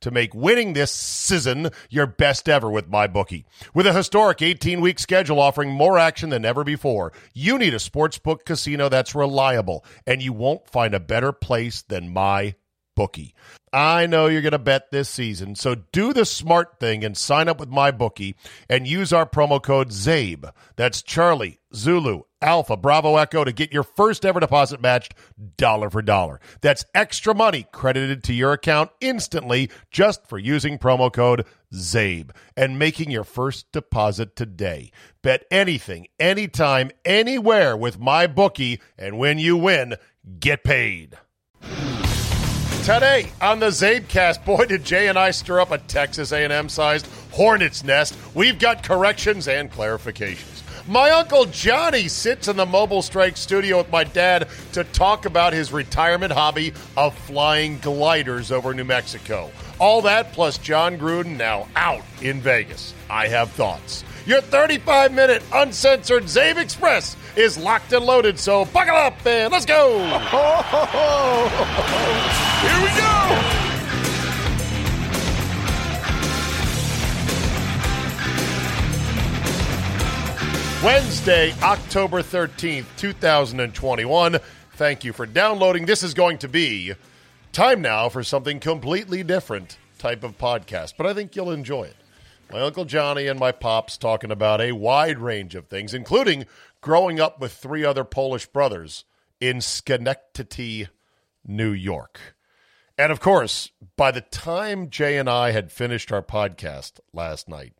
to make winning this season your best ever with MyBookie. With a historic 18 week schedule offering more action than ever before, you need a sportsbook casino that's reliable, and you won't find a better place than MyBookie. I know you're going to bet this season, so do the smart thing and sign up with MyBookie and use our promo code CZABE. That's Charlie, Zulu, Alpha, Bravo, Echo to get your first ever deposit matched dollar for dollar. That's extra money credited to your account instantly just for using promo code CZABE and making your first deposit today. Bet anything, anytime, anywhere with my bookie, and when you win, get paid. Today on the Czabecast, boy, did Jay and I stir up a Texas A&M sized hornet's nest. We've got corrections and clarifications. My uncle Johnny sits in the Mobile Strike studio with my dad to talk about his retirement hobby of flying gliders over New Mexico. All that plus Jon Gruden now out in Vegas. I have thoughts. Your 35 minute uncensored Czabe Express is locked and loaded, so buckle up and let's go. Here we go. Wednesday, October 13th, 2021. Thank you for downloading. This is going to be time now for something completely different type of podcast, but I think you'll enjoy it. My Uncle Johnny and my pops talking about a wide range of things, including growing up with three other Polish brothers in Schenectady, New York. And of course, by the time Jay and I had finished our podcast last night,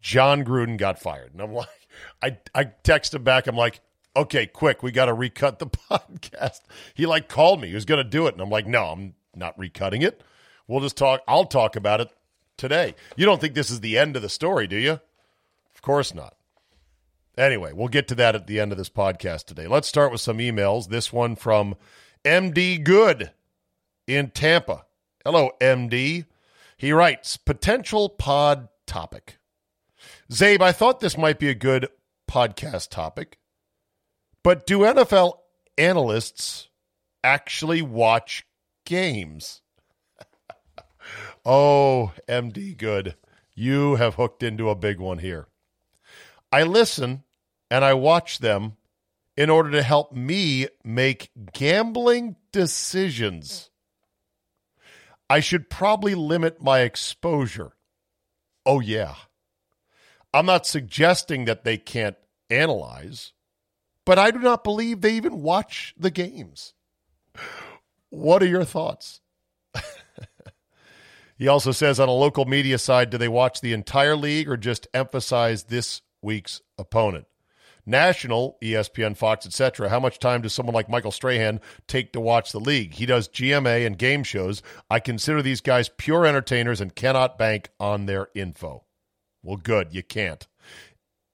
Jon Gruden got fired. And I'm like, I, I text him back. I'm like, okay, quick, we got to recut the podcast. He like called me. He was going to do it. And I'm like, no, I'm not recutting it. We'll just talk. I'll talk about it today. You don't think this is the end of the story, do you? Of course not. Anyway, we'll get to that at the end of this podcast today. Let's start with some emails. This one from MD Good in Tampa. Hello, MD. He writes potential pod topic. Czabe, I thought this might be a good podcast topic, but do NFL analysts actually watch games? oh, MD, good. You have hooked into a big one here. I listen and I watch them in order to help me make gambling decisions. I should probably limit my exposure. Oh, yeah. I'm not suggesting that they can't analyze, but I do not believe they even watch the games. What are your thoughts? he also says on a local media side, do they watch the entire league or just emphasize this week's opponent? National, ESPN, Fox, etc. How much time does someone like Michael Strahan take to watch the league? He does GMA and game shows. I consider these guys pure entertainers and cannot bank on their info. Well, good. You can't.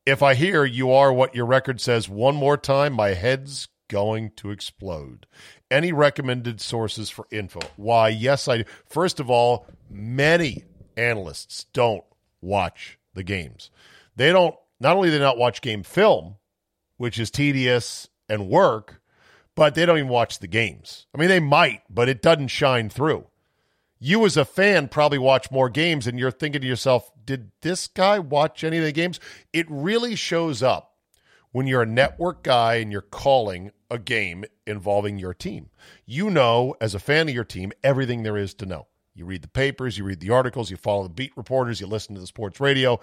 If I hear you are what your record says one more time, my head's going to explode. Any recommended sources for info? Why, yes, I do. First of all, many analysts don't watch the games. They don't, not only do they not watch game film, which is tedious and work, but they don't even watch the games. I mean, they might, but it doesn't shine through. You, as a fan, probably watch more games, and you're thinking to yourself, did this guy watch any of the games? It really shows up when you're a network guy and you're calling a game involving your team. You know, as a fan of your team, everything there is to know. You read the papers, you read the articles, you follow the beat reporters, you listen to the sports radio.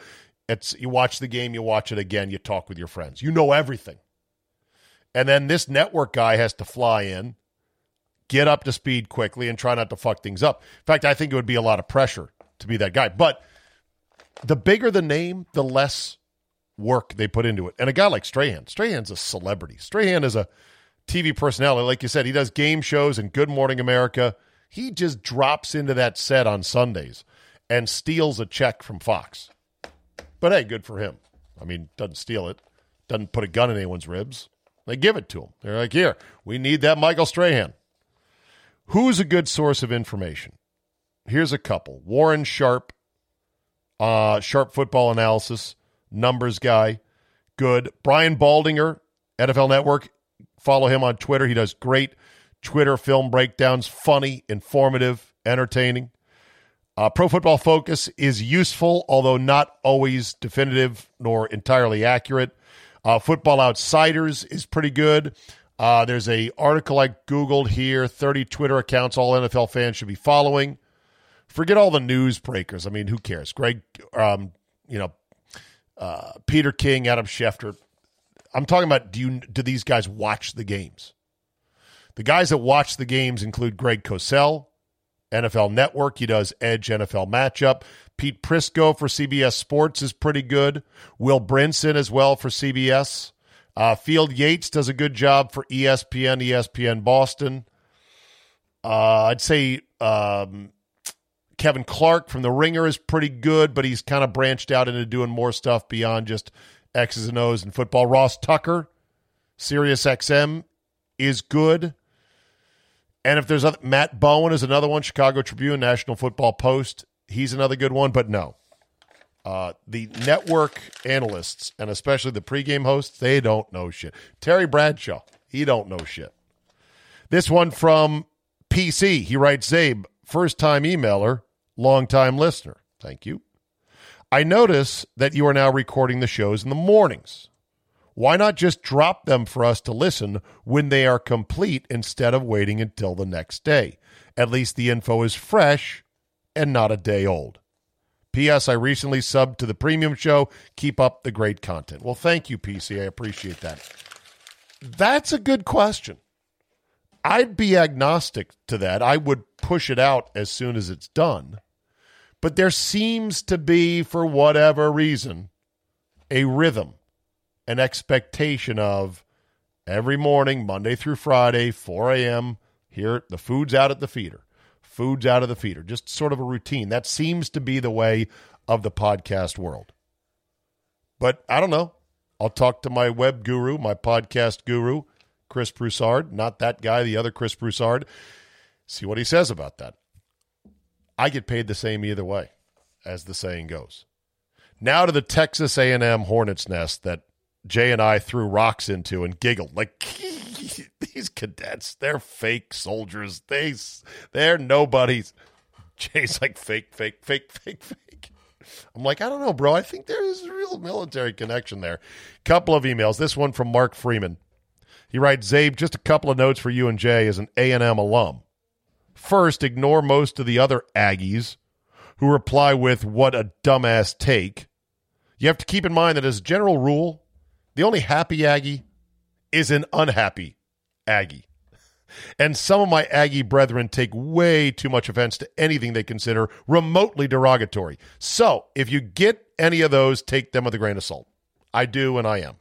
It's you watch the game, you watch it again, you talk with your friends. You know everything. And then this network guy has to fly in, get up to speed quickly, and try not to fuck things up. In fact, I think it would be a lot of pressure to be that guy. But the bigger the name, the less work they put into it. And a guy like Strahan, Strahan's a celebrity. Strahan is a TV personality. Like you said, he does game shows and Good Morning America. He just drops into that set on Sundays and steals a check from Fox. But hey, good for him. I mean, doesn't steal it, doesn't put a gun in anyone's ribs. They give it to him. They're like, here, we need that Michael Strahan. Who's a good source of information? Here's a couple Warren Sharp, uh, Sharp Football Analysis, numbers guy, good. Brian Baldinger, NFL Network, follow him on Twitter. He does great Twitter film breakdowns, funny, informative, entertaining. Uh, Pro Football Focus is useful, although not always definitive nor entirely accurate. Uh, Football Outsiders is pretty good. Uh, there's a article I googled here: 30 Twitter accounts all NFL fans should be following. Forget all the news breakers. I mean, who cares? Greg, um, you know, uh, Peter King, Adam Schefter. I'm talking about do you do these guys watch the games? The guys that watch the games include Greg Cosell, NFL Network. He does Edge NFL Matchup. Pete Prisco for CBS Sports is pretty good. Will Brinson as well for CBS. Uh, Field Yates does a good job for ESPN, ESPN Boston. Uh, I'd say um, Kevin Clark from The Ringer is pretty good, but he's kind of branched out into doing more stuff beyond just X's and O's and football. Ross Tucker, Sirius XM, is good. And if there's other, Matt Bowen is another one, Chicago Tribune, National Football Post. He's another good one, but no. Uh, the network analysts and especially the pregame hosts, they don't know shit. Terry Bradshaw, he don't know shit. This one from PC. He writes, Czabe, first time emailer, long time listener. Thank you. I notice that you are now recording the shows in the mornings. Why not just drop them for us to listen when they are complete instead of waiting until the next day? At least the info is fresh and not a day old. P.S. I recently subbed to the premium show. Keep up the great content. Well, thank you, PC. I appreciate that. That's a good question. I'd be agnostic to that. I would push it out as soon as it's done. But there seems to be, for whatever reason, a rhythm an expectation of every morning, Monday through Friday, 4 a.m., here, the food's out at the feeder. Food's out of the feeder. Just sort of a routine. That seems to be the way of the podcast world. But I don't know. I'll talk to my web guru, my podcast guru, Chris Broussard, not that guy, the other Chris Broussard. See what he says about that. I get paid the same either way, as the saying goes. Now to the Texas A&M Hornets nest that Jay and I threw rocks into and giggled like these cadets. They're fake soldiers. They they're nobodies. Jay's like fake, fake, fake, fake, fake. I'm like, I don't know, bro. I think there is a real military connection there. Couple of emails. This one from Mark Freeman. He writes, Czabe, just a couple of notes for you and Jay as an A&M alum. First, ignore most of the other Aggies who reply with, what a dumbass take. You have to keep in mind that as a general rule, the only happy Aggie is an unhappy Aggie. And some of my Aggie brethren take way too much offense to anything they consider remotely derogatory. So if you get any of those, take them with a grain of salt. I do, and I am.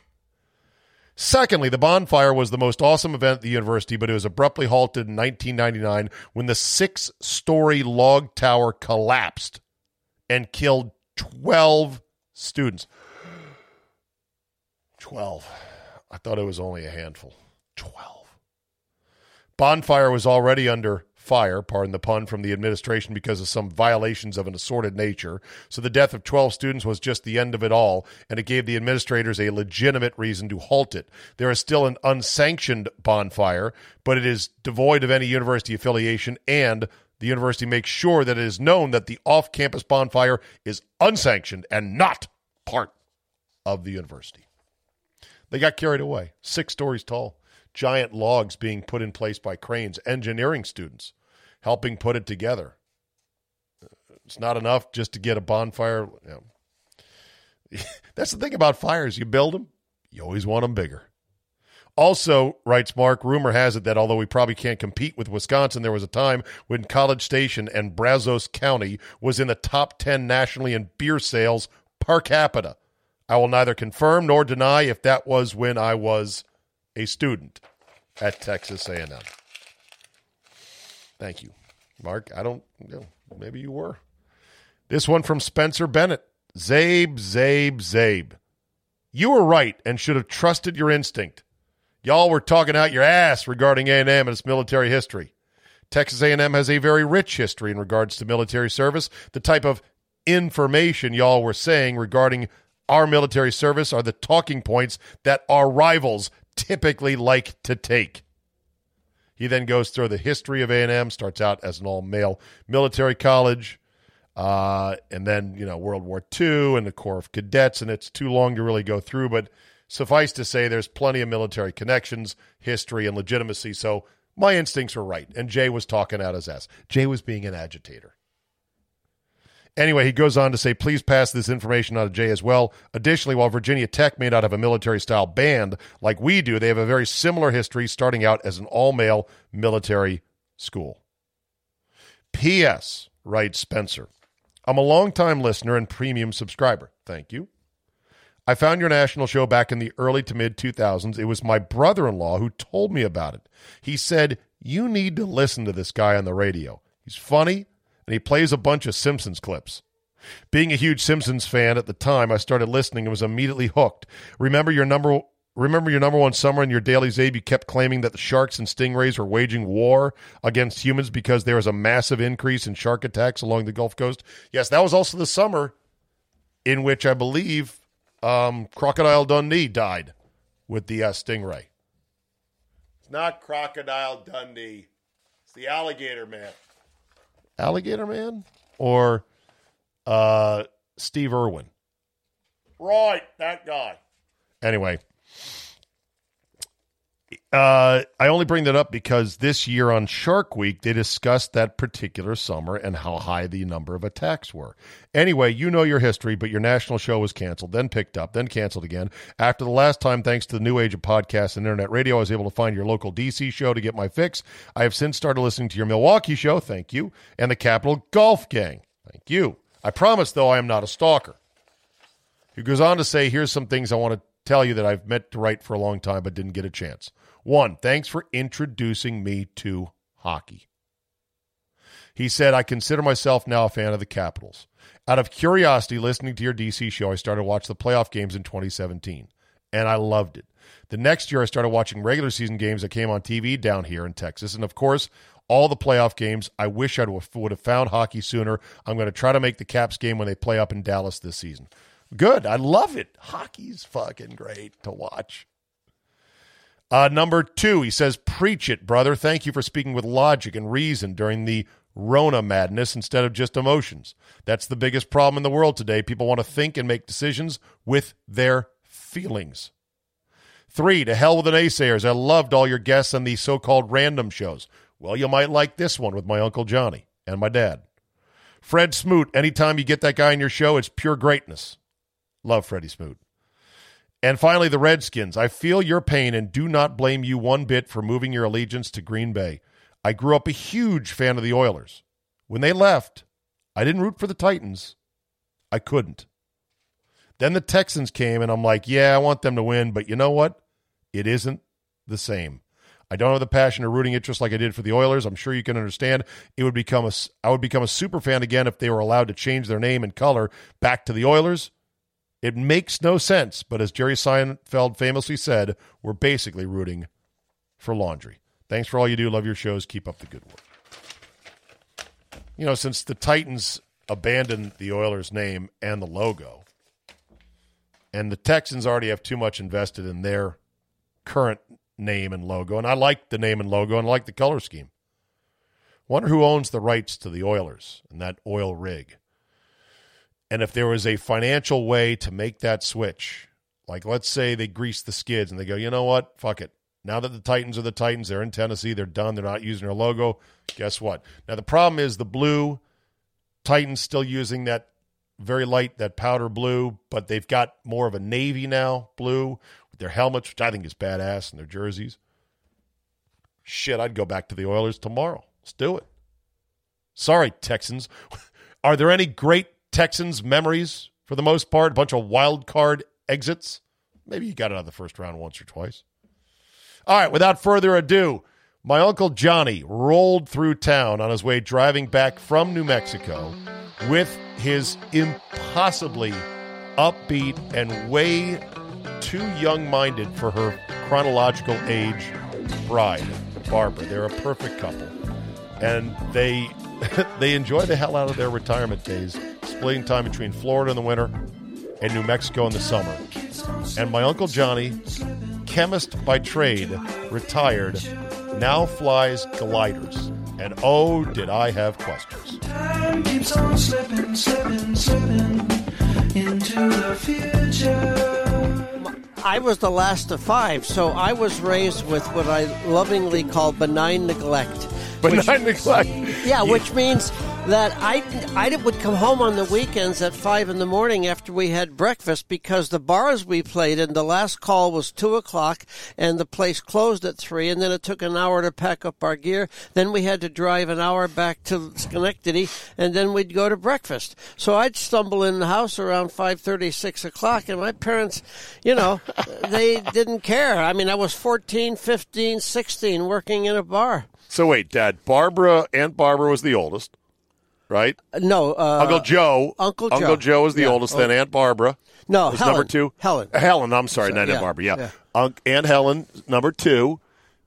Secondly, the bonfire was the most awesome event at the university, but it was abruptly halted in 1999 when the six story log tower collapsed and killed 12 students. 12. I thought it was only a handful. 12. Bonfire was already under fire, pardon the pun, from the administration because of some violations of an assorted nature. So the death of 12 students was just the end of it all, and it gave the administrators a legitimate reason to halt it. There is still an unsanctioned bonfire, but it is devoid of any university affiliation, and the university makes sure that it is known that the off campus bonfire is unsanctioned and not part of the university. They got carried away, six stories tall giant logs being put in place by cranes, engineering students helping put it together. It's not enough just to get a bonfire. You know. That's the thing about fires. You build them, you always want them bigger. Also, writes Mark, rumor has it that although we probably can't compete with Wisconsin, there was a time when College Station and Brazos County was in the top 10 nationally in beer sales per capita. I will neither confirm nor deny if that was when I was a student at Texas A&M. Thank you, Mark. I don't you know, maybe you were. This one from Spencer Bennett. Czabe, Czabe, Czabe. You were right and should have trusted your instinct. Y'all were talking out your ass regarding A&M and its military history. Texas A&M has a very rich history in regards to military service. The type of information y'all were saying regarding our military service are the talking points that our rivals typically like to take. He then goes through the history of A&M, starts out as an all-male military college, uh, and then, you know, World War II and the Corps of Cadets, and it's too long to really go through, but suffice to say there's plenty of military connections, history, and legitimacy, so my instincts were right, and Jay was talking out his ass. Jay was being an agitator. Anyway, he goes on to say, please pass this information on to Jay as well. Additionally, while Virginia Tech may not have a military style band like we do, they have a very similar history starting out as an all male military school. P.S., writes Spencer, I'm a longtime listener and premium subscriber. Thank you. I found your national show back in the early to mid 2000s. It was my brother in law who told me about it. He said, You need to listen to this guy on the radio. He's funny and he plays a bunch of Simpsons clips. Being a huge Simpsons fan at the time, I started listening and was immediately hooked. Remember your number remember your number one summer in your daily Czabe you kept claiming that the sharks and stingrays were waging war against humans because there was a massive increase in shark attacks along the Gulf Coast? Yes, that was also the summer in which I believe um, Crocodile Dundee died with the uh, stingray. It's not Crocodile Dundee. It's the alligator man. Alligator Man or uh, Steve Irwin? Right, that guy. Anyway, uh, I only bring that up because this year on Shark Week, they discussed that particular summer and how high the number of attacks were. Anyway, you know your history, but your national show was canceled, then picked up, then canceled again. After the last time, thanks to the new age of podcasts and internet radio, I was able to find your local DC show to get my fix. I have since started listening to your Milwaukee show, thank you, and the Capital Golf Gang, thank you. I promise, though, I am not a stalker. He goes on to say, here's some things I want to tell you that I've meant to write for a long time but didn't get a chance. One, thanks for introducing me to hockey. He said, I consider myself now a fan of the Capitals. Out of curiosity, listening to your DC show, I started watching the playoff games in 2017, and I loved it. The next year, I started watching regular season games that came on TV down here in Texas. And of course, all the playoff games. I wish I would have found hockey sooner. I'm going to try to make the Caps game when they play up in Dallas this season. Good. I love it. Hockey's fucking great to watch. Uh, number two, he says, Preach it, brother. Thank you for speaking with logic and reason during the Rona madness instead of just emotions. That's the biggest problem in the world today. People want to think and make decisions with their feelings. Three, to hell with the naysayers. I loved all your guests on the so called random shows. Well, you might like this one with my Uncle Johnny and my dad. Fred Smoot, anytime you get that guy in your show, it's pure greatness. Love Freddie Smoot. And finally, the Redskins. I feel your pain and do not blame you one bit for moving your allegiance to Green Bay. I grew up a huge fan of the Oilers. When they left, I didn't root for the Titans. I couldn't. Then the Texans came, and I'm like, yeah, I want them to win, but you know what? It isn't the same. I don't have the passion or rooting interest like I did for the Oilers. I'm sure you can understand. It would become a I would become a super fan again if they were allowed to change their name and color back to the Oilers. It makes no sense, but as Jerry Seinfeld famously said, we're basically rooting for laundry. Thanks for all you do. Love your shows. Keep up the good work. You know, since the Titans abandoned the Oilers name and the logo, and the Texans already have too much invested in their current name and logo, and I like the name and logo and I like the color scheme. Wonder who owns the rights to the Oilers and that oil rig. And if there was a financial way to make that switch, like let's say they grease the skids and they go, you know what? Fuck it. Now that the Titans are the Titans, they're in Tennessee, they're done, they're not using their logo. Guess what? Now the problem is the blue Titans still using that very light, that powder blue, but they've got more of a navy now, blue, with their helmets, which I think is badass, and their jerseys. Shit, I'd go back to the Oilers tomorrow. Let's do it. Sorry, Texans. Are there any great Texans memories for the most part? A bunch of wild card exits? Maybe you got out of the first round once or twice. All right, without further ado, my Uncle Johnny rolled through town on his way driving back from New Mexico with his impossibly upbeat and way too young minded for her chronological age bride, Barbara. They're a perfect couple. And they they enjoy the hell out of their retirement days, splitting time between Florida in the winter and New Mexico in the summer. And my Uncle Johnny, chemist by trade, retired, now flies gliders. And oh, did I have questions. Time keeps on slipping, slipping, slipping into the future. I was the last of five, so I was raised with what I lovingly call benign neglect. Benign neglect. Yeah, which means that I, I would come home on the weekends at five in the morning after we had breakfast because the bars we played in, the last call was two o'clock and the place closed at three, and then it took an hour to pack up our gear. Then we had to drive an hour back to Schenectady, and then we'd go to breakfast. So I'd stumble in the house around five thirty, six o'clock, and my parents, you know, they didn't care. I mean, I was 14, 15, 16 working in a bar. So wait, Dad, Barbara, Aunt Barbara was the oldest, right? No, uh, Uncle Joe. Uncle Uncle Joe. is the Yeah. oldest. Then Aunt Barbara. No, Helen. number two. Helen. Uh, Helen. I'm sorry, not Aunt Barbara. Yeah. yeah. Unc Aunt Helen, number two.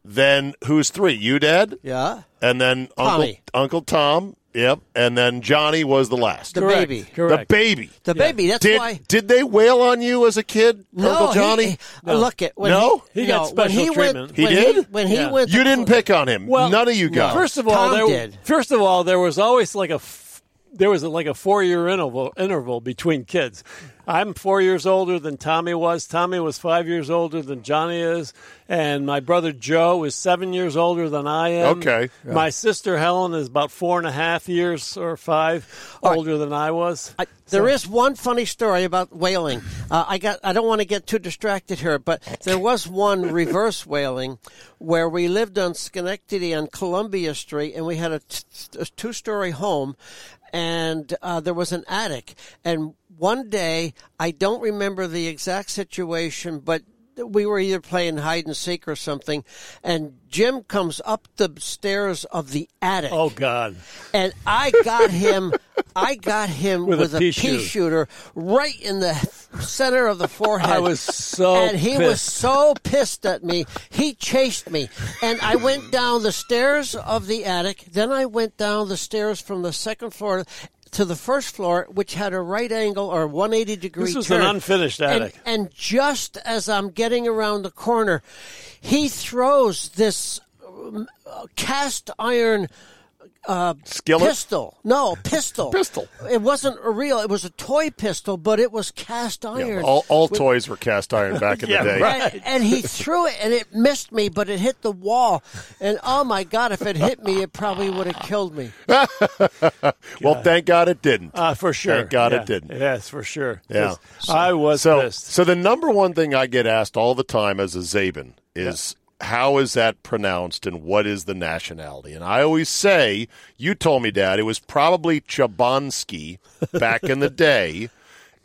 Then who's three? You, Dad. Yeah. And then Uncle Tommy. Uncle Tom. Yep. And then Johnny was the last. The Correct, baby. Correct. The baby. The baby. That's Did, why. did they wail on you as a kid, No, Uncle Johnny? He, uh, Look at when No? he, He got no, when special he treatment. Went, He when did? when he Yeah. went. you to- didn't pick on him. Well, None of you guys. First of all, Tom there, did. first of all, there was always like a f- there was like a four year interval interval between kids. I'm four years older than Tommy was. Tommy was five years older than Johnny is, and my brother Joe is seven years older than I am. Okay. My sister Helen is about four and a half years or five All right. older than I was. I, there is one funny story about whaling. Uh, I got. I don't want to get too distracted here, but there was one reverse whaling where we lived on Schenectady on Columbia Street, and we had a, t- a two-story home, and uh, there was an attic. And one day, I don't remember the exact situation, but we were either playing hide and seek or something, and Jim comes up the stairs of the attic Oh God! and I got him. I got him With with, a a, pea shooter. shooter right in the center of the forehead. I was so and he was so pissed at me. He chased me, and I went down the stairs of the attic. Then I went down the stairs from the second floor to the first floor, which had a right angle or 180 degree This was turn. an unfinished And- attic. and just as I'm getting around the corner, he throws this um, cast iron Skillet? pistol. No, pistol. Pistol. It wasn't a real. It was a toy pistol, but it was cast Yeah, iron. all, all toys were cast iron back in Yeah, the day. right. and, and he threw it, and it missed me, but it hit the wall. And oh my God, if it hit me, it probably would have killed me. Well, thank God it didn't. Uh, for sure. Thank God Yeah. it didn't. Yes, for sure. Yeah. 'Cause I was so, pissed. so the number one thing I get asked all the time as a Czaban is how is that pronounced and what is the nationality? And I always say, you told me, Dad, it was probably Chabansky back in the day,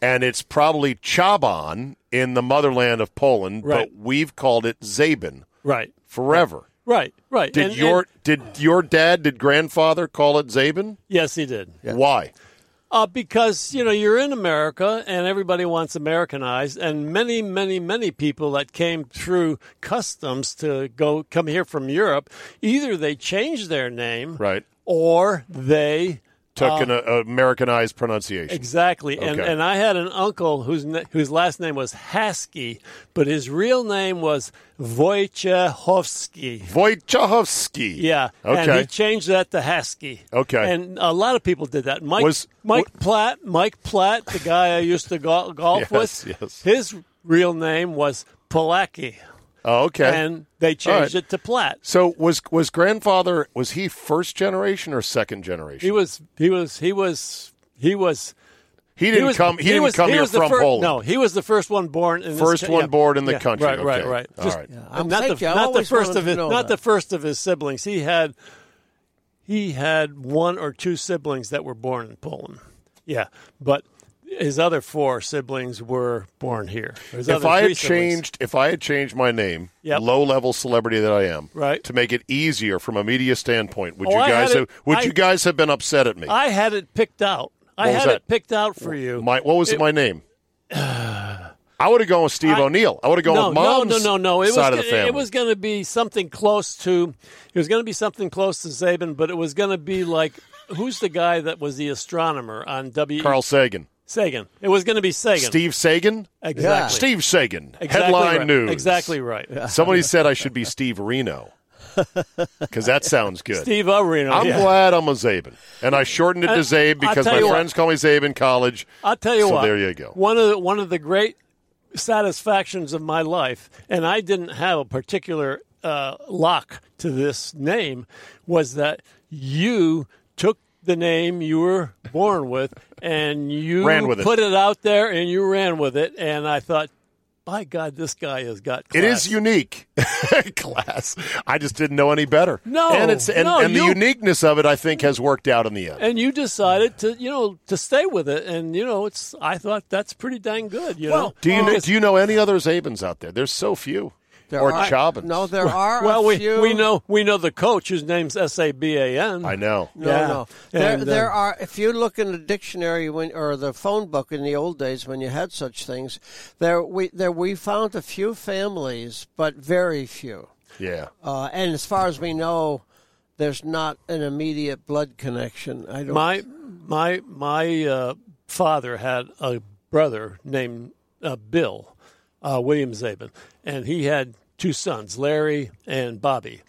and it's probably Chaban in the motherland of Poland, Right. but we've called it Czaban Right. forever. Right. Right. Did And- your and- did your dad did grandfather call it Czaban? yes, he did. Why? Uh, because you know you're in America and everybody wants Americanized, and many, many, many people that came through customs to go come here from Europe, either they changed their name, Right. or they Took an uh, Americanized pronunciation. exactly. And Okay. and I had an uncle whose whose last name was Haskey, but his real name was Wojciechowski. Wojciechowski. Yeah, and Okay. he changed that to Haskey. Okay. and a lot of people did that. Mike Was- Mike Platt, Mike Platt, the guy I used to go- golf Yes, with. yes. His real name was Palacky, Oh, okay. and they changed All right. it to Platt. so was was grandfather was he first generation or second generation? He was he was he was he was. He didn't he was, come. He, didn't was, come he here from fir- Poland. No, he was the first one born in this First co- one yeah. born in the Yeah, country. Right, right, Okay. right. All Just- right. I'm not the you. Not the first of his not that. the first of his siblings. He had he had one or two siblings that were born in Poland. Yeah, but his other four siblings were born here. If I had siblings- changed, if I had changed my name, Yep. low level celebrity that I am, Right. to make it easier from a media standpoint, would Oh, you I guys have, it- would I- you guys have been upset at me? I had it picked out. I What was had that? it picked out for you. my what was It- my name? I would have gone with Steve O'Neill. I would have gone no, with mom's no, no, no, no. It side was of the family. it was going to be something close to. It was going to be something close to Czaban, but it was going to be like who's the guy that was the astronomer on W. Carl Sagan, Sagan. It was going to be Sagan. Steve Sagan, Exactly. Steve Sagan, Exactly headline right. news. Exactly right. Somebody said I should be Steve Reno because that sounds good. Steve Arena. I'm yeah. glad I'm a Czaban, and I shortened it to Czabe because my you what. friends call me Czabe in college. I'll tell you So what. there you go. One of the, one of the great satisfactions of my life, and I didn't have a particular uh, lock to this name, was that you took the name you were born with and you Ran with it. put it out there and you ran with it. And I thought, by God, this guy has got. Class. It is unique, class. I just didn't know any better. No, and it's and, no, and the you- uniqueness of it, I think, has worked out in the end. and you decided to, you know, to stay with it, and you know, it's. I thought that's pretty dang good. You know, do you know, do you know any other Czabans out there? There's so few. There or are- Chobins. No, there are well, a we few. we know we know the coach whose name's S A B A N. I know. No, Yeah. no. There, And, uh, there are. If you look in the dictionary when, or the phone book in the old days when you had such things, there we there we found a few families, but very few. Yeah. Uh, and as far as we know, there's not an immediate blood connection. I don't. My my my uh, father had a brother named uh, Bill uh, William Czaban, and he had two sons, Larry and Bobby.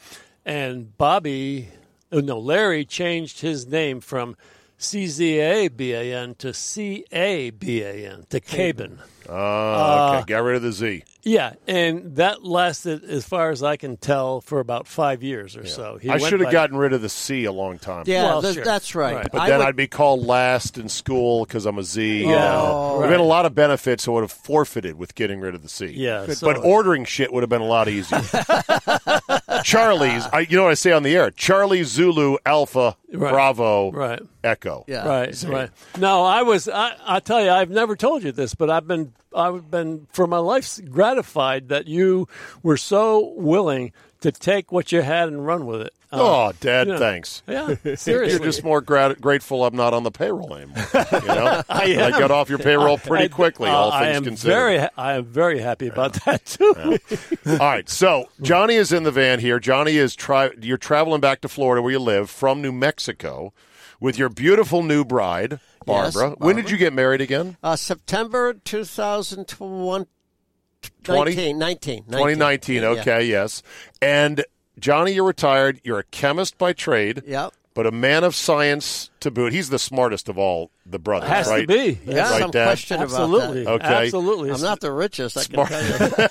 And Bobby, oh, no, Larry changed his name from C Z A B A N to C A B A N to Caban. Oh, okay. Got rid of the Z. Yeah, and that lasted, as far as I can tell, for about five years or so. He I should have gotten rid of the C a long time. yeah, well, th- sure. that's right. Right. But I then would- I'd be called last in school because I'm a Z. Yeah. Oh, There've been a lot of benefits I would have forfeited with getting rid of the C. Yeah, so- but ordering shit would have been a lot easier. Charlie's, I, you know what I say on the air? Charlie Zulu Alpha Right. Bravo Right. Echo. Yeah. Right, right. No, I was. I, I tell you, I've never told you this, but I've been, I've been for my life gratified that you were so willing to take what you had and run with it. Uh, Oh, Dad, yeah. thanks. yeah, seriously. You're just more grat- grateful I'm not on the payroll anymore. You know, I, am. got off your payroll pretty I- quickly. uh, all I things am considered. very, ha- I am very happy about that too. All right, so Johnny is in the van here. Johnny is tri- you're traveling back to Florida where you live from New Mexico with your beautiful new bride, Yes, Barbara. When did you get married again? Uh, September 2020. 20? 19, 19, 2019. Yeah. Okay, yes. And Johnny, you're retired. You're a chemist by trade. Yep. But a man of science to boot. He's the smartest of all the brothers, Has right? to be. Yeah, Right, some Dad? question Absolutely. about Okay. Absolutely. I'm not the richest, I Smart. can tell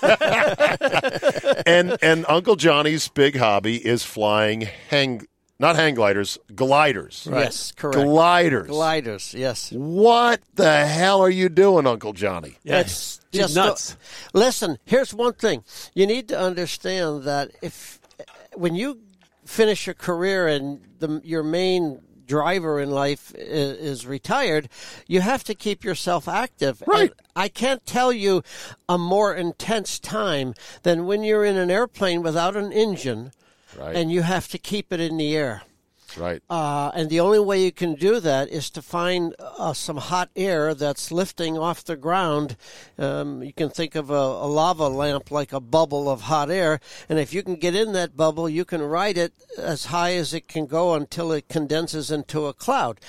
you. and and Uncle Johnny's big hobby is flying hang not hang gliders, gliders. Yes, correct. Gliders. Gliders, yes. What the hell are you doing, Uncle Johnny? Yeah. It's just nuts. listen, here's one thing. You need to understand that if when you finish your career and the, your main driver in life is, is retired, you have to keep yourself active. Right. And I can't tell you a more intense time than when you're in an airplane without an engine Right. and you have to keep it in the air. Right. Uh, and the only way you can do that is to find uh, some hot air that's lifting off the ground. Um, you can think of a, a lava lamp like a bubble of hot air, and if you can get in that bubble, you can ride it as high as it can go until it condenses into a cloud.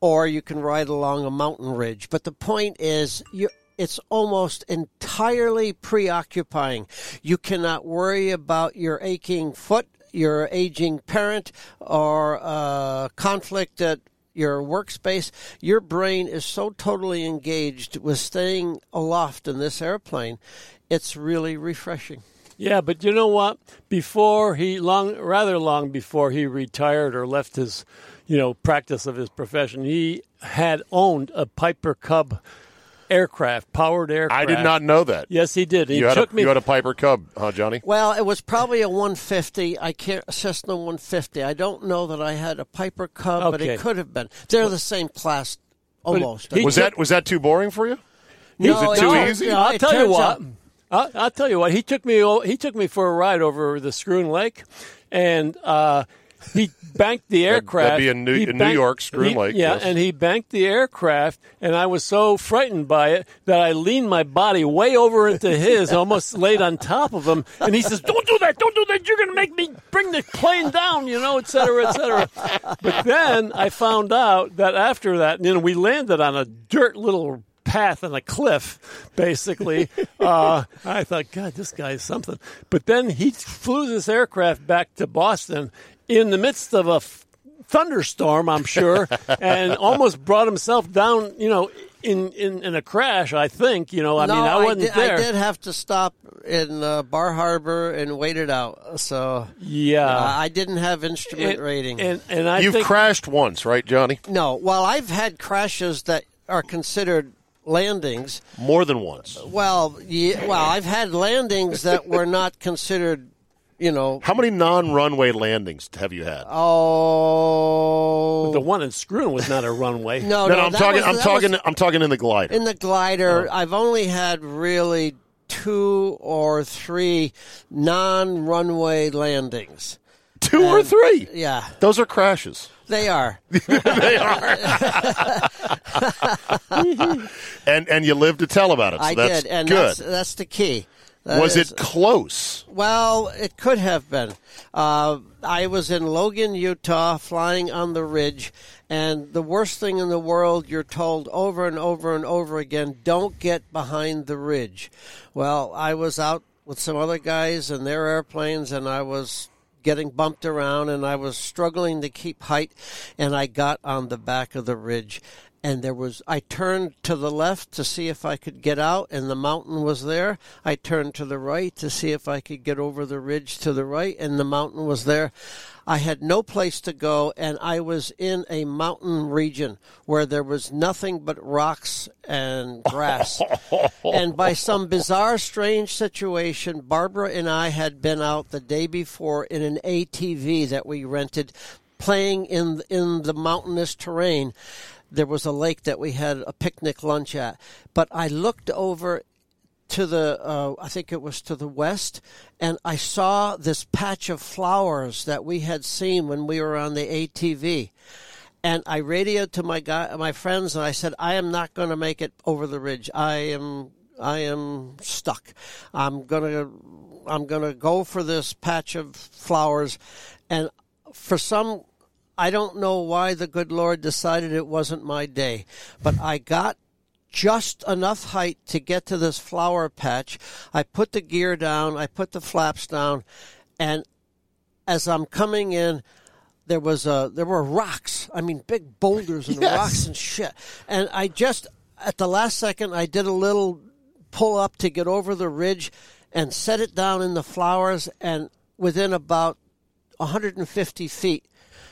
Or you can ride along a mountain ridge. But the point is, you it's almost entirely preoccupying. You cannot worry about your aching foot, your aging parent, or uh, conflict at your workspace. Your brain is so totally engaged with staying aloft in this airplane. It's really refreshing. Yeah, but you know what? Before he long, rather long before he retired or left his, you know, practice of his profession, he had owned a Piper Cub aircraft, powered aircraft. I did not know that. Yes, he did. He you, took a, me. you had a Piper Cub, huh, Johnny? Well, it was probably a 150. I can't a Cessna 150. I don't know that I had a Piper Cub, but it could have been. They're the same class, almost. Was took- that was that too boring for you? No, was it too no, easy? no, I'll tell you what. out- I'll, I'll tell you what. He took me. He took me for a ride over the Schroon Lake, and uh, he banked the aircraft. that'd be in New- New York, Schroon he- Lake, Yeah, yes. and he banked the aircraft, and I was so frightened by it that I leaned my body way over into his, almost laid on top of him. And he says, "Don't do that! Don't do that! You're going to make me bring the plane down!" You know, et cetera, et cetera. But then I found out that after that, you know, we landed on a dirt little path and a cliff, basically. Uh, I thought, God, this guy is something. But then he flew this aircraft back to Boston in the midst of a f- thunderstorm, I'm sure, and almost brought himself down, you know, in, in, in a crash, I think. You know, I no, mean, I wasn't did, there. I did have to stop in uh, Bar Harbor and wait it out. So yeah. uh, I didn't have instrument and, rating. And, and I You've think, crashed once, right, Johnny? no, well, I've had crashes that are considered landings. More than once. Well, yeah, well, I've had landings that were not considered. You know, How many non-runway landings have you had? oh, the one in Schroon was not a runway. no, no, no, I'm talking. was- I'm talking. was- I'm talking in the glider. In the glider, oh. I've only had really two or three non-runway landings. Two or three. Yeah, Those are crashes. they are. they are. and and you live to tell about it. So I that's did, and good. that's that's the key. That Was is- it close? Well, it could have been. Uh, I was in Logan, Utah, flying on the ridge, and the worst thing in the world, you're told over and over and over again, don't get behind the ridge. Well, I was out with some other guys in their airplanes, and I was getting bumped around, and I was struggling to keep height, and I got on the back of the ridge. And there was, I turned to the left to see if I could get out, and the mountain was there. I turned to the right to see if I could get over the ridge to the right, and the mountain was there. I had no place to go, and I was in a mountain region where there was nothing but rocks and grass. and by some bizarre, strange situation, Barbara and I had been out the day before in an ATV that we rented, playing in in the mountainous terrain. There was a lake that we had a picnic lunch at, but I looked over to the uh, I think it was to the west, and I saw this patch of flowers that we had seen when we were on the ATV. And I radioed to my guy, my friends, and I said, "I am not going to make it over the ridge. I am, I am stuck. I'm gonna, I'm gonna go for this patch of flowers." And for some, I don't know why the good Lord decided it wasn't my day, but I got just enough height to get to this flower patch. I put the gear down, I put the flaps down, and as I'm coming in, there was a there were rocks. I mean, big boulders and Yes. rocks and shit. And I just at the last second, I did a little pull up to get over the ridge and set it down in the flowers. And within about 150 feet,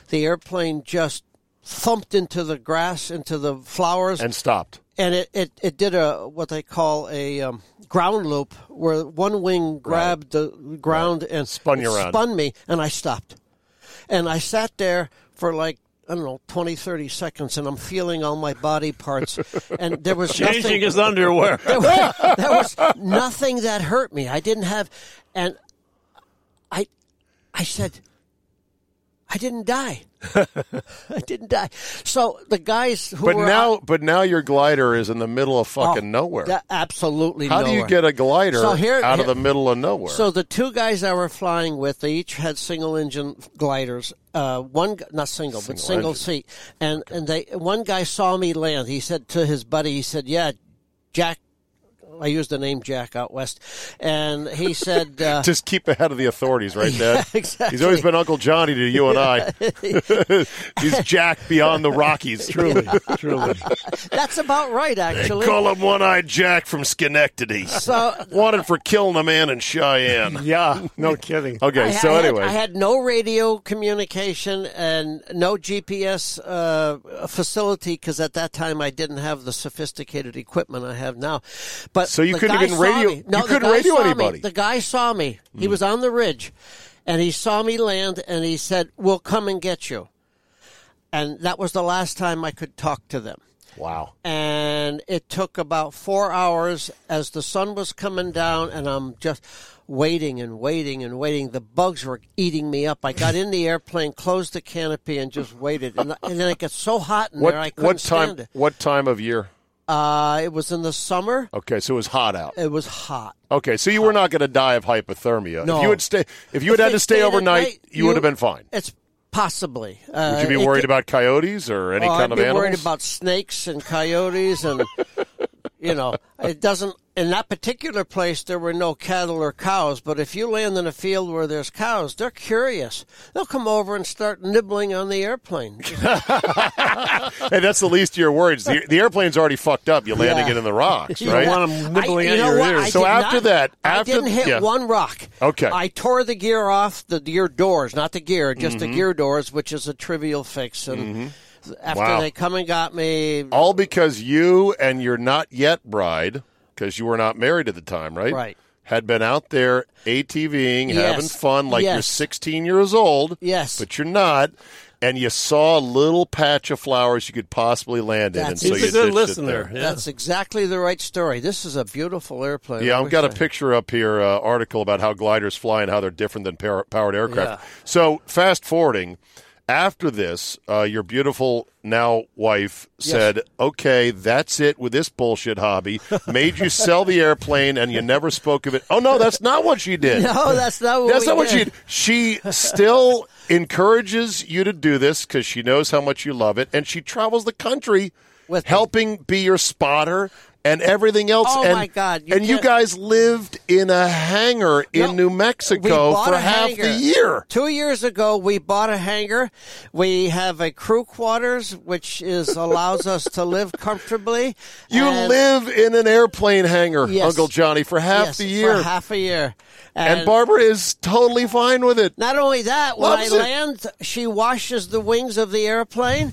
the airplane just thumped into the grass, into the flowers, And stopped. and it, it, it did a what they call a um, ground loop where one wing grabbed the ground and Spun you around. spun me and I stopped and I sat there for like I don't know 20 30 seconds and I'm feeling all my body parts and there was Changing nothing his underwear. there was, there was nothing that hurt me I didn't have and I I said I didn't die. I didn't die. So the guys who But were now, out- but now your glider is in the middle of fucking Oh, nowhere. that- absolutely How do you get a glider So here- out of the middle of nowhere? So the two guys I were flying with, they each had single engine gliders. Uh, one not single, but single engine. seat. And and they one guy saw me land. He said to his buddy, he said, "Yeah, Jack." I used the name Jack out west, and he said, uh, Just keep ahead of the authorities, right, Dad? exactly. He's always been Uncle Johnny to you and I. He's Jack beyond the Rockies. Truly, truly. "That's about right, actually." Call him One-Eyed Jack from Schenectady. So Wanted for killing a man in Cheyenne. Yeah, no kidding. Okay, I, so I had- anyway, I had no radio communication and no GPS uh, facility because at that time I didn't have the sophisticated equipment I have now. But So you couldn't even radio- me. you No, couldn't radio saw me. anybody. The guy saw me. He was on the ridge, and he saw me land, and he said, "We'll come and get you." And that was the last time I could talk to them wow. and it took about four hours as the sun was coming down, and I'm just waiting and waiting and waiting. The bugs were eating me up. I got in the airplane, closed the canopy, and just waited. And, and then it got so hot in What there, I couldn't what time? stand it. What time of year? Uh, it was in the summer. Okay, so it was hot out. It was hot. Okay, so you were not going to die of hypothermia. No. If you had stay, if you had If had to stay overnight, night, you, would have been fine. It's possibly. Uh, Would you be worried could- about coyotes or any oh, kind I'd of be animals? worried about snakes and coyotes and you know it doesn't in that particular place there were no cattle or cows but if you land in a field where there's cows they're curious they'll come over and start nibbling on the airplane hey, that's the least of your worries. The, the airplane's already fucked up. You're landing Yeah. it in the rocks, You right? don't want them nibbling I, at you your ears. I So did after not- that- I didn't hit yeah. one rock. Okay. I tore the gear off the gear doors, not the gear, just Mm-hmm. the gear doors, which is a trivial fix. And after Wow. they come and got me, All because you and your not yet bride, because you were not married at the time, right? Right. Had been out there ATVing, Yes. having fun, like you're 16 years old. Yes. But you're not. And you saw a little patch of flowers you could possibly land in, and That's so it. you He's a good listener. there. Yeah. that's exactly the right story. This is a beautiful airplane. Yeah, I I've got a I- picture up here, uh, article about how gliders fly and how they're different than power- powered aircraft. Yeah. So, fast forwarding, after this, uh, your beautiful now wife said, "Okay, that's it with this bullshit hobby." Made you sell the airplane, and you never spoke of it. Oh no, that's not what she did. No, that's not what That's not what did. she. She still encourages you to do this because she knows how much you love it, and she travels the country helping be your spotter and everything else. Oh, and, my God, you and you guys lived in a hangar in No, New Mexico for half hangar. the year. Two years ago, we bought a hangar. We have a crew quarters, which is allows us to live comfortably. You And- live in an airplane hangar, Yes. Uncle Johnny, for half yes, the year, For half a year. and Barbara is totally fine with it. Not only that, when I it. land, she washes the wings of the airplane,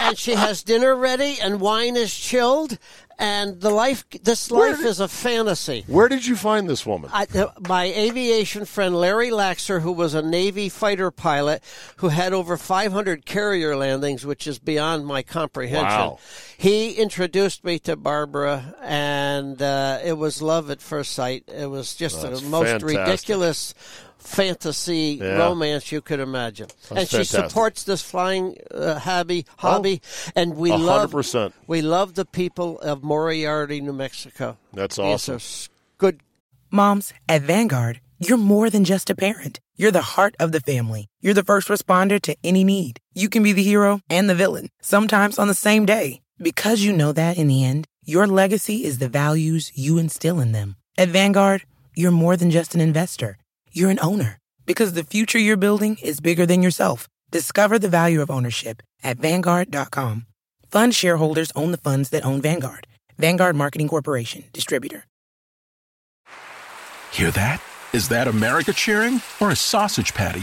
and she has dinner ready, and wine is chilled, and the life. This life did- is a fantasy. Where did you find this woman? I, uh, my aviation friend Larry Laxer, who was a Navy fighter pilot who had over 500 carrier landings, which is beyond my comprehension. Wow. He introduced me to Barbara, and uh, it was love at first sight. It was just the most fantastic. ridiculous fantasy Yeah. romance you could imagine. and she fantastic. Oh. supports this flying uh, hobby, hobby, and we love hundred percent. we love the people of Moriarty, New Mexico. That's These awesome. are good Moms, at Vanguard, you're more than just a parent. You're the heart of the family. You're the first responder to any need. You can be the hero and the villain, sometimes on the same day. Because you know that in the end, your legacy is the values you instill in them. At Vanguard, you're more than just an investor. You're an owner. Because the future you're building is bigger than yourself. Discover the value of ownership at Vanguard.com. Fund shareholders own the funds that own Vanguard. Vanguard Marketing Corporation, distributor. Hear that? Is that America cheering or a sausage patty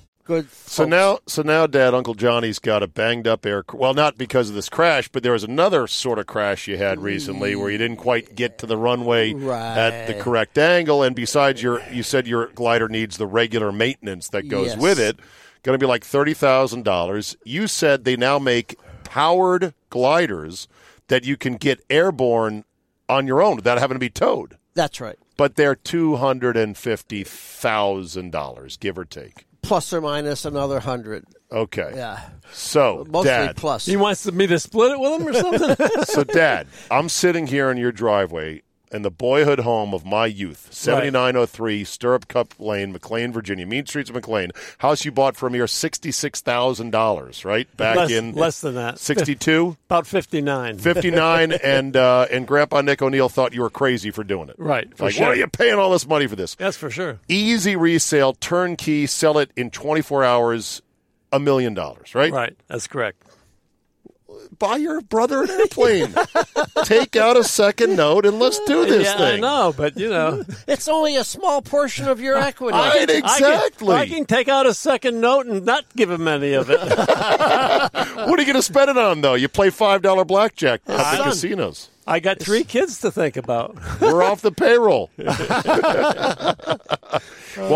Good. So folks. now, so now, Dad, Uncle Johnny's got a banged up air. Well, not because of this crash, but there was another sort of crash you had recently where you didn't quite get to the runway at the correct angle, and besides, your you said your glider needs the regular maintenance that goes Yes. with it. Going to be like thirty thousand dollars. You said they now make powered gliders that you can get airborne on your own without having to be towed, That's right. but they're two hundred and fifty thousand dollars, give or take. Plus or minus another hundred. Okay. Yeah. So, Mostly Dad, plus. He wants me to split it with him or something? so Dad, I'm sitting here in your driveway in the boyhood home of my youth, 7903 Stirrup Cup Lane, McLean, Virginia. Mean Streets of McLean. House you bought for a mere $66,000, right? Back less, in less than that. 62, About 59. 59, and, uh, and Grandpa Nick O'Neill thought you were crazy for doing it. Right, for Like, sure. what are you paying all this money for this? That's for sure. Easy resale, turnkey, sell it in 24 hours, a million dollars, right? Right. That's correct. Buy your brother an airplane. Take out a second note and let's do this yeah, thing. I know, but you know, It's only a small portion of your equity. Right, I can- exactly. I can, take out a second note and not give him any of it. what are you going to spend it on, though? You play $5 blackjack at the Son. casinos. I got three kids to think about. We're off the payroll. well,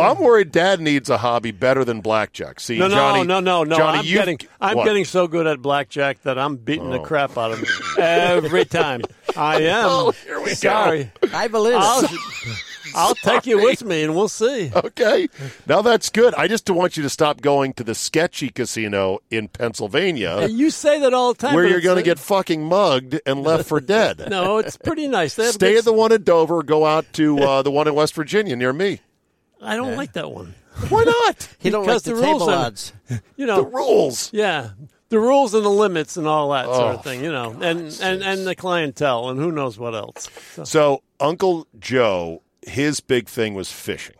I'm worried Dad needs a hobby better than blackjack. See, No, no, Johnny, no, no, no. Johnny, I'm getting, I'm getting so good at blackjack that I'm beating Oh. the crap out of him every time. I am. Oh, here we go. Sorry. I believe I'll, it. Take you with me, and we'll see. Okay. Now that's good. I just don't want you to stop going to the sketchy casino in Pennsylvania And you say that all the time. where you're going to get fucking mugged and left for dead. No, it's pretty nice. They Stay good- at the one in Dover. Go out to uh, the one in West Virginia near me. I don't like that one. Why not? He don't like the, the rules table are- odds. You The rules. yeah, the rules and the limits and all that sort Oh, of thing. You know, and, and and the clientele and who knows what else. So, So Uncle Joe, his big thing was fishing.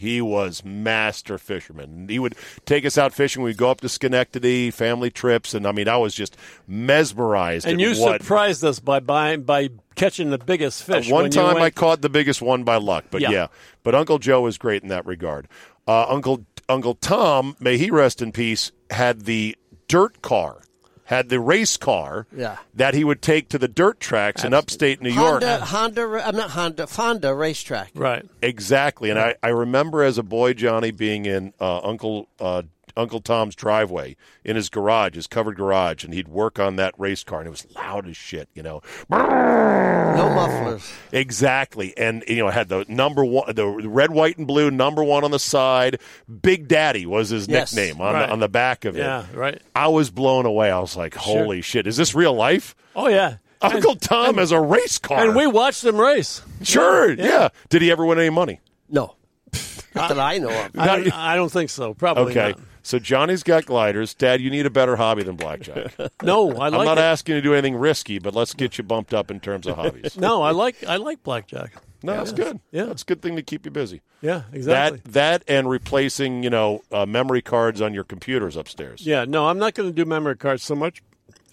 He was master fisherman. He would take us out fishing. We'd go up to Schenectady, family trips, and I mean, I was just mesmerized. and you what, surprised us by buying by catching the biggest fish. One time I caught the biggest one by luck, but yeah. Yeah. But Uncle Joe was great in that regard. Uh, Uncle Uncle Tom, may he rest in peace, had the dirt car, had the race car Yeah. that he would take to the dirt tracks in upstate New York. Honda, Honda, I'm not Honda, Fonda racetrack. right. Exactly, and I, I remember as a boy, Johnny being in uh, Uncle uh, Uncle Tom's driveway in his garage, his covered garage, and he'd work on that race car, and it was loud as shit, you know. No mufflers. Exactly, and you know it had the number one, the red, white, and blue number one on the side. Big Daddy was his Yes, nickname on right. the, on the back of it. Yeah, right. I was blown away. I was like, "Holy shit! Is this real life?" Oh yeah. Uncle Tom has a race car, And we watched them race. sure, yeah. Did he ever win any money? No. Not that I know of. I don't, I don't think so. Probably Okay. not. So Johnny's got gliders. Dad, you need a better hobby than blackjack. No, I I'm like not it. asking you to do anything risky, but let's get you bumped up in terms of hobbies. No, I like I like blackjack. No, that's good. Yeah. that's a good thing to keep you busy. Yeah, exactly. That that and replacing you know uh, memory cards on your computers upstairs. yeah, no, I'm not going to do memory cards so much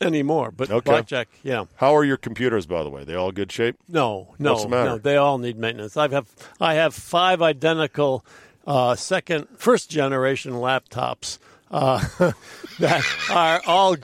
anymore. But Okay. blackjack, yeah. How are your computers, by the way? They all good shape? No, no, What's the matter? no. They all need maintenance. I have I have five identical uh, second first generation laptops uh, that are all.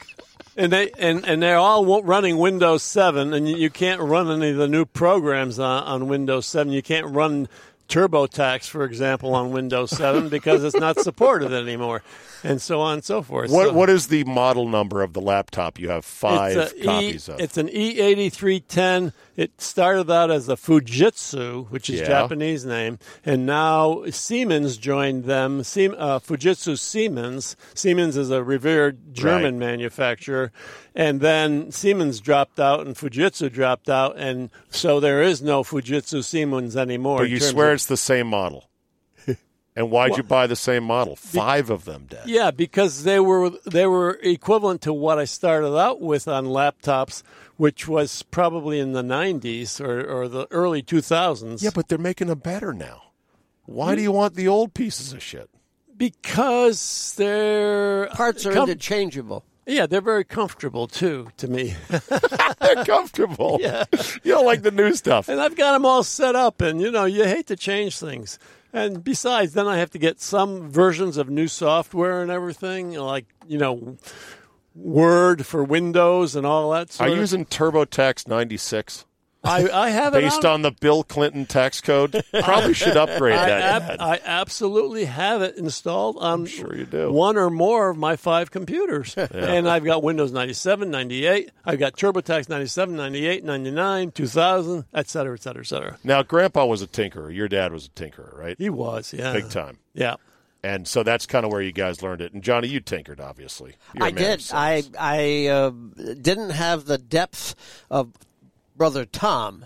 And they and, and they're all running Windows 7, and you- can't run any of the new programs on, on Windows 7. You can't run TurboTax, for example, on Windows 7 because it's not supported anymore, and so on and so forth. What So- what is the model number of the laptop you have five a E- copies of? It's an E8310. It started out as a Fujitsu, which is Yeah. Japanese name, and now Siemens joined them. Siem- uh, Fujitsu Siemens. Siemens is a revered German manufacturer, and then Siemens dropped out, and Fujitsu dropped out, and so there is no Fujitsu Siemens anymore. but you swear of- it's the same model. And why'd you buy the same model? Five of them, Dad. Yeah, because they were they were equivalent to what I started out with on laptops, which was probably in the '90s or, or the early 2000s. Yeah, but they're making them better now. Why mm. do you want the old pieces of shit? because they're Parts are com- interchangeable. yeah, they're very comfortable too to me, They're comfortable. yeah. You don't like the new stuff. and I've got them all set up. And you know, you hate to change things. And besides, then I have to get some versions of new software and everything, like you know, Word for Windows and all that. Are Sort you of. using TurboTax 96 I, I have it based on, on the Bill Clinton tax code? Probably should upgrade I, that. ab- I absolutely have it installed on sure you do. one or more of my five computers. And I've got Windows 97, 98, I've got TurboTax 97, 98, 99, 2000, et cetera, et cetera, et cetera. now, Grandpa was a tinkerer. Your dad was a tinkerer, right? He was, yeah. Big time. Yeah. And so that's kind of where you guys learned it. And Johnny, you tinkered, obviously. You're a I did. I. I uh, didn't have the depth of brother Tom,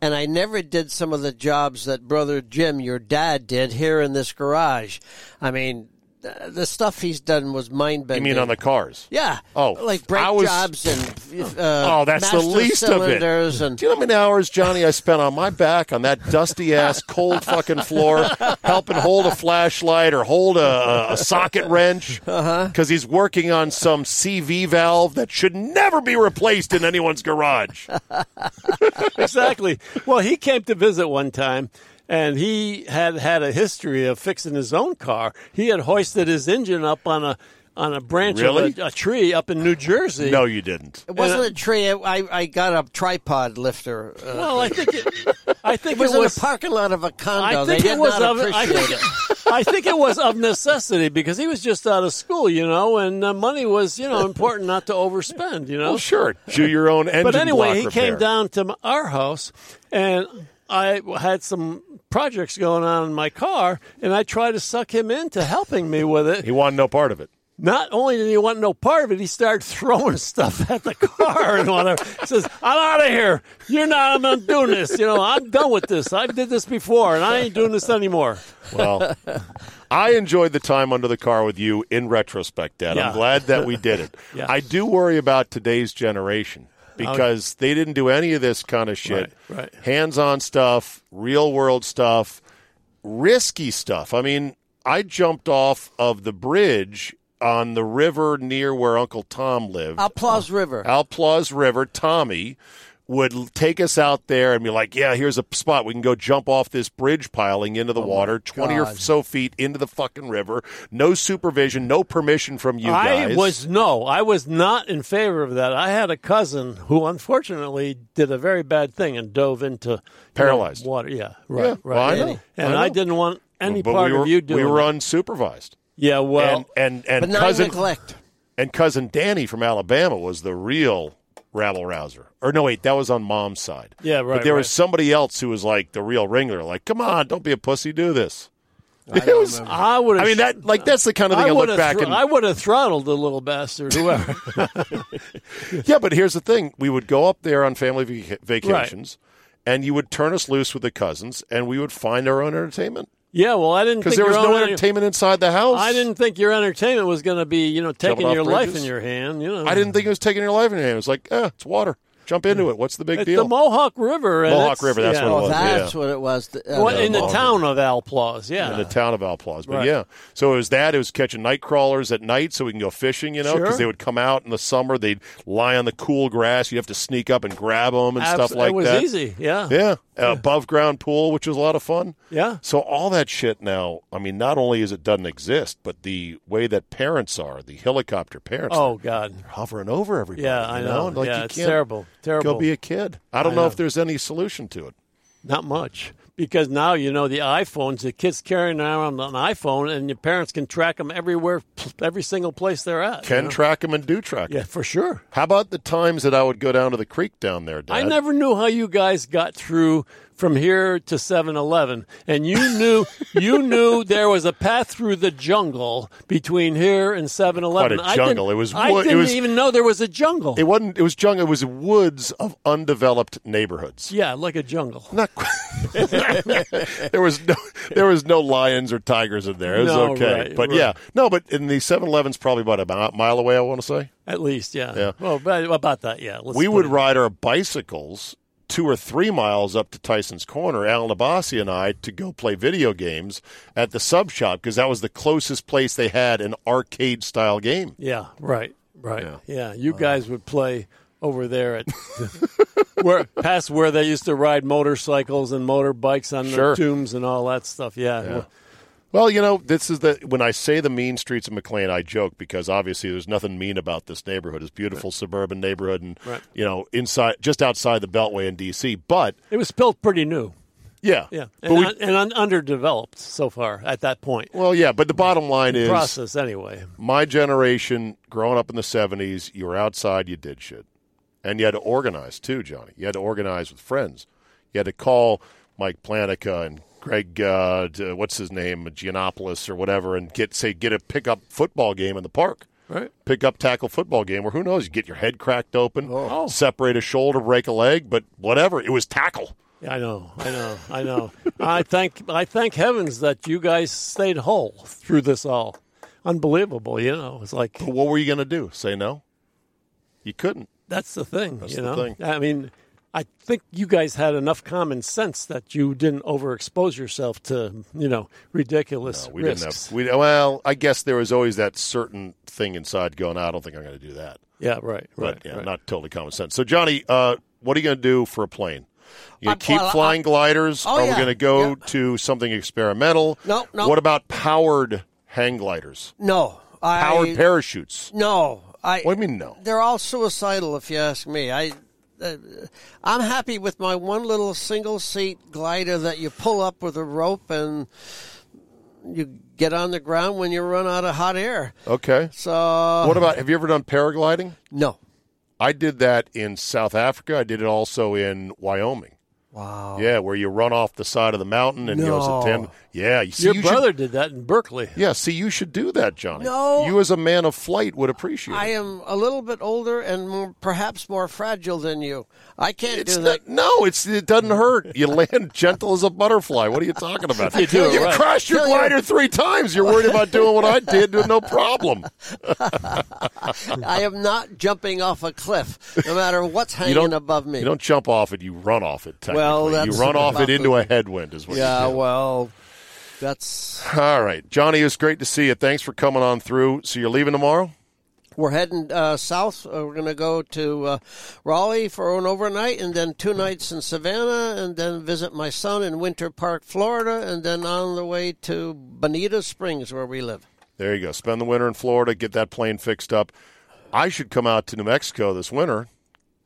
and I never did some of the jobs that brother Jim, your dad, did here in this garage. I mean, the stuff he's done was mind bending. You mean on the cars? yeah? Oh, like brake was- jobs and uh, Oh, that's the least of it. cylinders And Do you know how many hours, Johnny, I spent on my back on that dusty ass, cold fucking floor, helping hold a flashlight or hold a, a, a socket wrench? Because he's working on some CV valve that should never be replaced in anyone's garage. exactly. Well, he came to visit one time, and he had had a history of fixing his own car. He had hoisted his engine up on a on a branch Really? of a, a tree up in New Jersey. No, you didn't. it wasn't a tree. I, I got a tripod lifter. Uh, Well, I think it, I think it was it in was. the parking lot of a condo. I they think did it was not of. I think, it. I think it was of necessity because he was just out of school, you know, and uh, money was, you know, important not to overspend, you know. Well, sure. Do your own engine But anyway, block he repair. came down to our house, and I had some projects going on in my car, and I tried to suck him into helping me with it. He wanted no part of it. Not only did he want no part of it, he started throwing stuff at the car and whatever. He says, "I'm out of here. You're not. I'm not doing this. You know, I'm done with this. I did this before, and I ain't doing this anymore." Well, I enjoyed the time under the car with you in retrospect, Dad. Yeah. I'm glad that we did it. Yeah. I do worry about today's generation because they didn't do any of this kind of shit. Right, right. Hands on stuff, real world stuff, risky stuff. I mean, I jumped off of the bridge on the river near where Uncle Tom lived. Alplaus River. Outlaws River, Tommy would take us out there and be like, "Yeah, here's a spot we can go jump off this bridge piling into the oh water, twenty or so feet into the fucking river. No supervision, no permission from you guys." I was no, I was not in favor of that. I had a cousin who unfortunately did a very bad thing and dove into you know, Paralyzed. water. Yeah, right, Yeah, right. well, I know. And, and I I, didn't want any but part we were, of you doing. We were it. unsupervised. Yeah, well, and and and but cousin neglect. and cousin Danny from Alabama was the real rabble rouser. Or no, wait, that was on mom's side. Yeah, right, But there right. was somebody else who was like the real ringler. Like, come on, don't be a pussy, do this. It was. I would. I mean that like that's the kind of thing I, I look would have. back thr- and I would have throttled the little bastard, whoever. yeah, but here's the thing: we would go up there on family vac- vacations, and you would turn us loose with the cousins, and we would find our own entertainment yeah, well, I didn't because there was no entertainment inside the house. I didn't think your entertainment was going to be, you know, taking off your life bridges? in your hand. You know, I didn't think it was taking your life in your hand. It was like, eh, it's water. Jump into it. What's the big It's deal? the Mohawk River. Mohawk it's- River, that's yeah. what it Oh, was, that's yeah. what it was. Uh, Well, in the Mohawk town of Alplaus, yeah. in the town of Alplaus. But Right. yeah, so it was that. It was catching night crawlers at night so we can go fishing, you know, because Sure. they would come out in the summer. They'd lie on the cool grass. You'd have to sneak up and grab them and Abs- stuff like that. it was that. easy, yeah. Yeah, uh, above ground pool, which was a lot of fun. Yeah. So all that shit now, I mean, not only is it doesn't exist, but the way that parents are, the helicopter parents, Oh God, they're hovering over everybody. yeah, I you know. Like yeah, you it's can't terrible, terrible. Go be a kid. I don't I know, know. if there's any solution to it. Not much. Because now you know the iPhones, the kids carrying around an iPhone, and your parents can track them everywhere, every single place they're at. Can you know? track them and do track 'em. yeah, for sure. How about the times that I would go down to the creek down there, Dad? I never knew how you guys got through from here to 7-Eleven, and you knew you knew there was a path through the jungle between here and 7-Eleven. Quite a I jungle. didn't- It was I didn't was- even know there was a jungle. It wasn't. It was jungle. It was woods of undeveloped neighborhoods. yeah, like a jungle. Not. there was no. There was no lions or tigers in there. It was No, okay. right, but right. yeah, no. But in the 7-Eleven's probably about a mile away. I want to say At least, yeah. Yeah. Well, about that, yeah. Let's we would ride our bicycles two or three miles up to Tyson's Corner, Alan Abassi and I, to go play video games at the sub shop because that was the closest place they had an arcade style game. Yeah, right, right. Yeah, you guys uh, would play over there at where past where they used to ride motorcycles and motorbikes on Sure. the tombs and all that stuff. Yeah. Well, you know, this is the when I say the mean streets of McLean, I joke because obviously there's nothing mean about this neighborhood. It's a beautiful suburban neighborhood, and Right. you know, inside just outside the Beltway in D.C. But It was built pretty new. yeah, Yeah, and, we, un- and un- underdeveloped so far at that point. well, yeah. But the bottom line is, Process anyway. my generation, growing up in the '70s, you were outside, you did shit, and you had to organize too, Johnny. You had to organize with friends. You had to call Mike Planica and Greg, uh, what's his name, Giannopoulos or whatever, and get say get a pickup football game in the park. Right. Pick up tackle football game where who knows you get your head cracked open, Oh. separate a shoulder, break a leg, but whatever it was tackle. Yeah, I know, I know, I know. I thank I thank heavens that you guys stayed whole through this all. Unbelievable, you know. It's like But what were you going to do? Say no? You couldn't. That's the thing. That's you the know, thing. I mean, I think you guys had enough common sense that you didn't overexpose yourself to you know ridiculous We risks. didn't have. We, well, I guess there was always that certain thing inside going. I don't think I'm going to do that. yeah, right, right, But yeah, right. not totally common sense. So Johnny, uh, what are you going to do for a plane? You Uh, gonna keep well, I- flying gliders? Oh, are we going to go Yeah. to something experimental? No, no. What about powered hang gliders? No, I Powered parachutes? no. I What do you mean no? they're all suicidal if you ask me. I uh, I'm happy with my one little single seat glider that you pull up with a rope and you get on the ground when you run out of hot air. Okay. So What about? Have you ever done paragliding? no. I did that in South Africa. I did it also in Wyoming. Wow. Yeah, where you run off the side of the mountain and goes No. at ten. Yeah, you see, Your you should- brother did that in Berkeley. yeah, see, you should do that, Johnny. No. you as a man of flight would appreciate. I it. am a little bit older and more, perhaps more fragile than you. I can't It's do not, that. no, it's it doesn't hurt. You land gentle as a butterfly. What are you talking about? You do it you right. crashed your Kill your- glider three times. You're worried about doing what I did, with no problem. I am not jumping off a cliff, no matter what's You hanging don't above me. You don't jump off it. You run off it. Technically, Well, you run off it into the- a headwind. Is what yeah, you do. well, that's All right, Johnny, it's great to see you. Thanks for coming on through. So you're leaving tomorrow? we're heading uh, south. Uh, we're going to go to uh, Raleigh for an overnight, and then two nights in Savannah, and then visit my son in Winter Park, Florida, and then on the way to Bonita Springs, where we live. There you go. Spend the winter in Florida. Get that plane fixed up. I should come out to New Mexico this winter.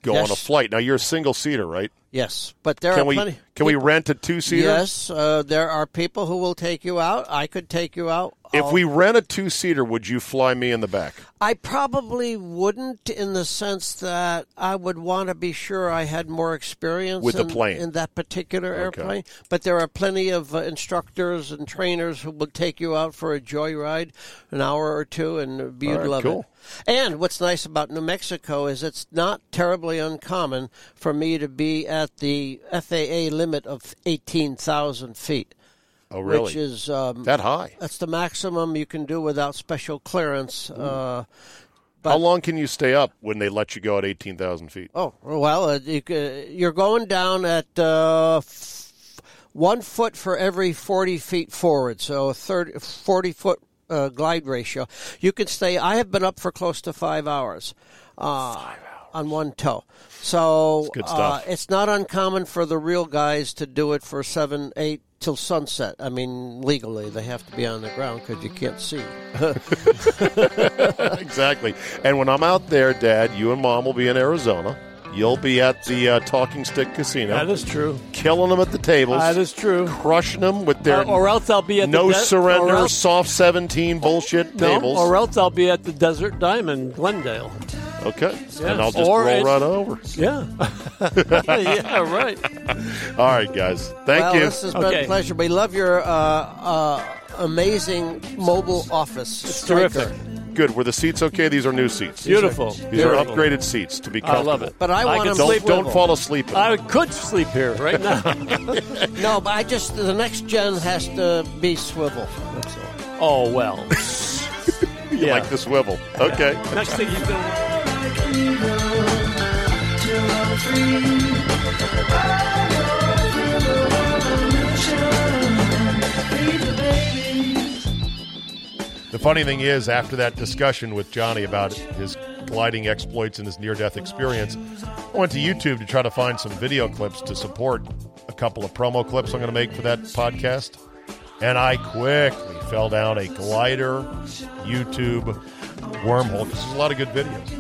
Go Yes. on a flight. Now you're a single seater, right? Yes, but there Can are we plenty. can we rent a two seater? Yes, uh, there are people who will take you out. I could take you out. If we rent a two seater, would you fly me in the back? I probably wouldn't, in the sense that I would want to be sure I had more experience With the plane. in that particular Okay. airplane. But there are plenty of uh, instructors and trainers who will take you out for a joyride, an hour or two, and you'd right, love cool. it. And what's nice about New Mexico is it's not terribly uncommon for me to be at the FAA limit of eighteen thousand feet, Oh, really? which is um, that high? that's the maximum you can do without special clearance. Uh, How long can you stay up when they let you go at eighteen thousand feet? Oh well, uh, you, you're going down at uh, f- one foot for every forty feet forward, so a 30, 40 foot uh, glide ratio. You can stay. I have been up for close to five hours. Uh, On one toe, so uh, it's not uncommon for the real guys to do it for seven, eight till sunset. I mean, legally they have to be on the ground because you can't see. exactly. And when I'm out there, Dad, you and Mom will be in Arizona. You'll be at the uh, Talking Stick Casino, That is true. killing them at the tables, That is true. crushing them with their Or, or else I'll be at no the de- surrender, else, soft seventeen bullshit no, tables. or else I'll be at the Desert Diamond, Glendale. okay, Yeah. and I'll just Or roll right over. Yeah, yeah, right. All right, guys. Thank well, you. this has been Okay. a pleasure. We love your uh, uh, amazing mobile office. It's right terrific. There. Good. Were the seats okay? These are new seats. Beautiful. These are Beautiful. upgraded seats to be I love it. But I want can them Don't sleep. swivel. don't fall asleep. in I could sleep here right now. No, but I just the next gen has to be swivel. Oh well. You yeah. like the swivel. Okay. Next thing you do. Funny thing is, after that discussion with Johnny about his gliding exploits and his near death experience, I went to YouTube to try to find some video clips to support a couple of promo clips I'm going to make for that podcast. And I quickly fell down a glider YouTube wormhole because there's a lot of good videos,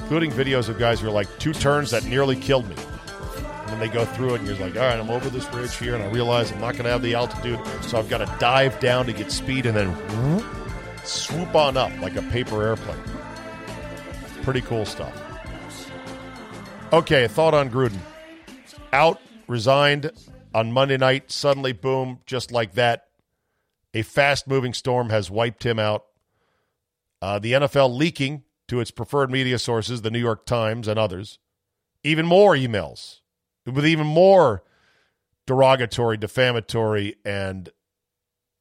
including videos of guys who are like two turns that nearly killed me. And then they go through it, and you're like, all right, I'm over this ridge here, and I realize I'm not going to have the altitude, so I've got to dive down to get speed and then swoop on up like a paper airplane. Pretty cool stuff. Okay, thought on Gruden. Out, resigned on Monday night, suddenly, boom, just like that. A fast moving storm has wiped him out. Uh, the NFL leaking to its preferred media sources, the New York Times and others, even more emails with even more derogatory, defamatory, and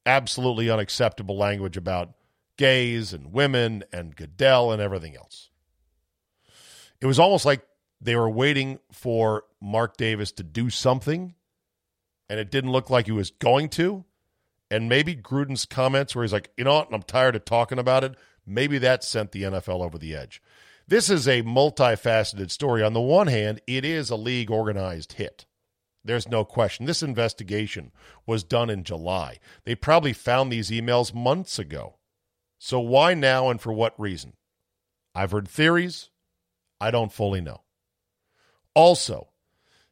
absolutely unacceptable language about gays and women and Goodell and everything else. It was almost like they were waiting for Mark Davis to do something, and it didn't look like he was going to. And maybe Gruden's comments where he's like, you know what, I'm tired of talking about it, maybe that sent the NFL over the edge. This is a multifaceted story. On the one hand, it is a league organized hit. There's no question. This investigation was done in July. They probably found these emails months ago. So why now and for what reason? I've heard theories. I don't fully know. Also,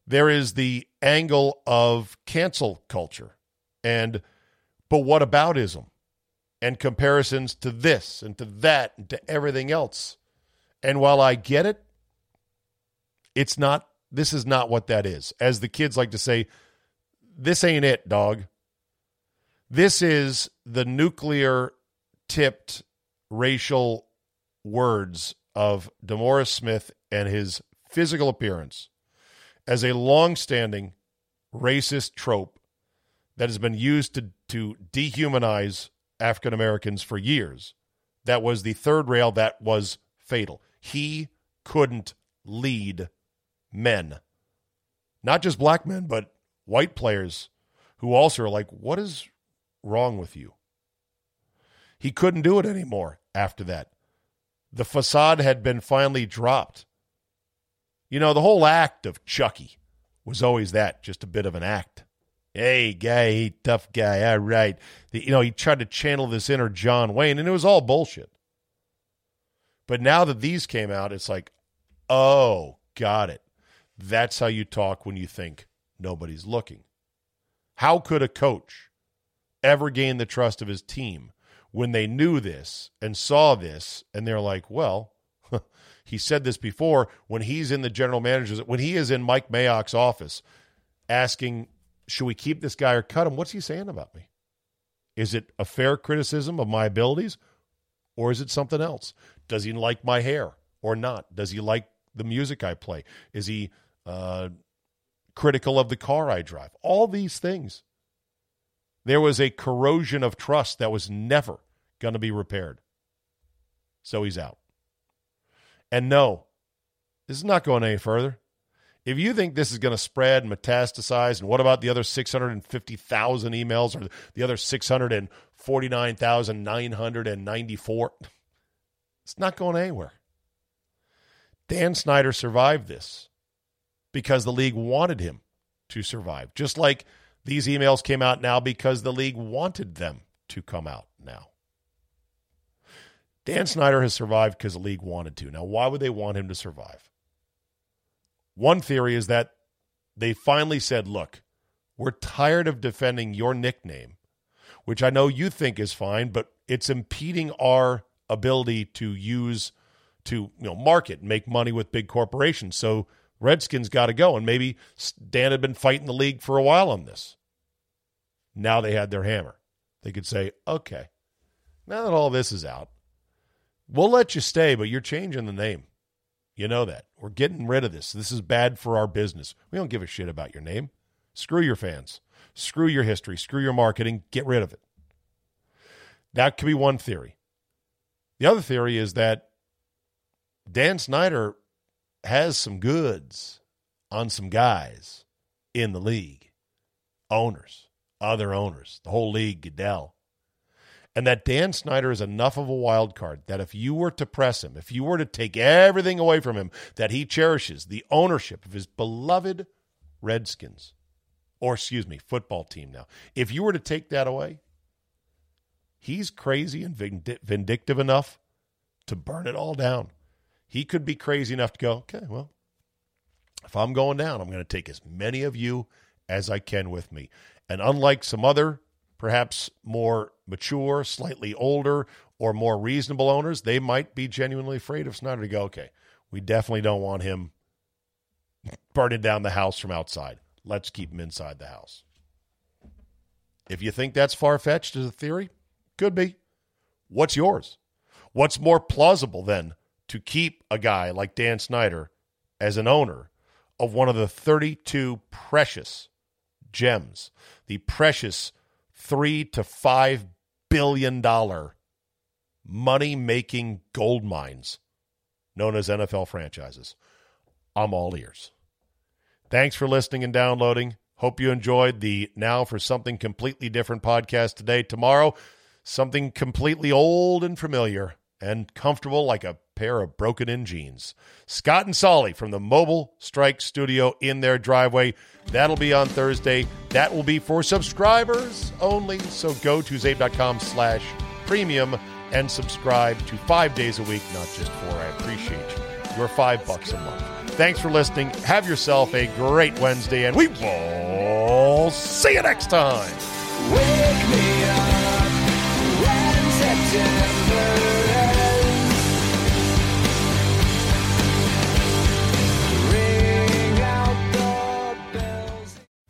there is the angle of cancel culture and but what aboutism and comparisons to this and to that and to everything else. And while I get it, it's not this is not what that is. As the kids like to say, this ain't it, dog. This is the nuclear tipped racial words of DeMaurice Smith and his physical appearance as a long-standing racist trope that has been used to, to dehumanize African Americans for years. That was the third rail that was fatal. He couldn't lead men, not just black men, but white players who also are like, what is wrong with you? He couldn't do it anymore after that. The facade had been finally dropped. You know, the whole act of Chucky was always that, just a bit of an act. Hey, guy, tough guy. All right. The, you know, he tried to channel this inner John Wayne, and it was all bullshit. But now that these came out, it's like, oh, got it. That's how you talk when you think nobody's looking. How could a coach ever gain the trust of his team when they knew this and saw this and they're like, well, he said this before when he's in the general manager's, when he is in Mike Mayock's office asking, should we keep this guy or cut him? What's he saying about me? Is it a fair criticism of my abilities or is it something else? Does he like my hair or not? Does he like the music I play? Is he uh, critical of the car I drive? All these things. There was a corrosion of trust that was never going to be repaired. So he's out. And no, this is not going any further. If you think this is going to spread and metastasize, and what about the other 650,000 emails or the other 649,994? It's not going anywhere. Dan Snyder survived this because the league wanted him to survive, just like these emails came out now because the league wanted them to come out now. Dan Snyder has survived because the league wanted to. Now, why would they want him to survive? One theory is that they finally said, look, we're tired of defending your nickname, which I know you think is fine, but it's impeding our ability to use to you know market and make money with big corporations. So Redskins got to go, and maybe Dan had been fighting the league for a while on this. Now they had their hammer. They could say, okay, now that all this is out, we'll let you stay, but you're changing the name. You know that. We're getting rid of this. This is bad for our business. We don't give a shit about your name. Screw your fans. Screw your history. Screw your marketing. Get rid of it. That could be one theory. The other theory is that Dan Snyder has some goods on some guys in the league, owners, other owners, the whole league, Goodell. And that Dan Snyder is enough of a wild card that if you were to press him, if you were to take everything away from him that he cherishes, the ownership of his beloved Redskins, or excuse me, football team now, if you were to take that away, he's crazy and vindictive enough to burn it all down. He could be crazy enough to go, okay, well, if I'm going down, I'm going to take as many of you as I can with me. And unlike some other perhaps more mature, slightly older, or more reasonable owners, they might be genuinely afraid of Snyder to go, okay, we definitely don't want him burning down the house from outside. Let's keep him inside the house. If you think that's far fetched as a theory, could be. What's yours? What's more plausible than to keep a guy like Dan Snyder as an owner of one of the 32 precious gems, the precious three to five billion dollar money making gold mines known as NFL franchises. I'm all ears. Thanks for listening and downloading. Hope you enjoyed the Now for Something Completely Different podcast today. Tomorrow, something completely old and familiar and comfortable like a pair of broken in jeans. Scott and Solly from the Mobile Strike Studio in their driveway. That'll be on Thursday. That will be for subscribers only. So go to czabe.com slash premium and subscribe to five days a week, not just four. I appreciate you. Your five bucks a month. Thanks for listening. Have yourself a great Wednesday, and we will see you next time.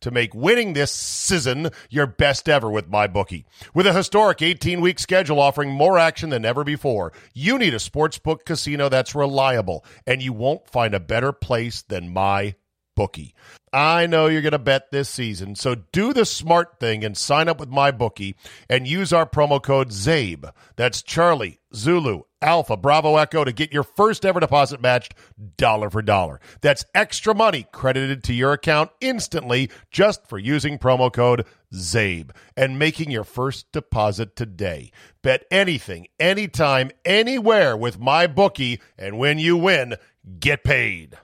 to make winning this season your best ever with MyBookie. With a historic 18 week schedule offering more action than ever before, you need a sportsbook casino that's reliable, and you won't find a better place than MyBookie. I know you're going to bet this season, so do the smart thing and sign up with MyBookie and use our promo code CZABE. That's Charlie, Zulu, Alpha, Bravo, Echo to get your first ever deposit matched dollar for dollar. That's extra money credited to your account instantly just for using promo code CZABE and making your first deposit today. Bet anything, anytime, anywhere with my bookie, and when you win, get paid.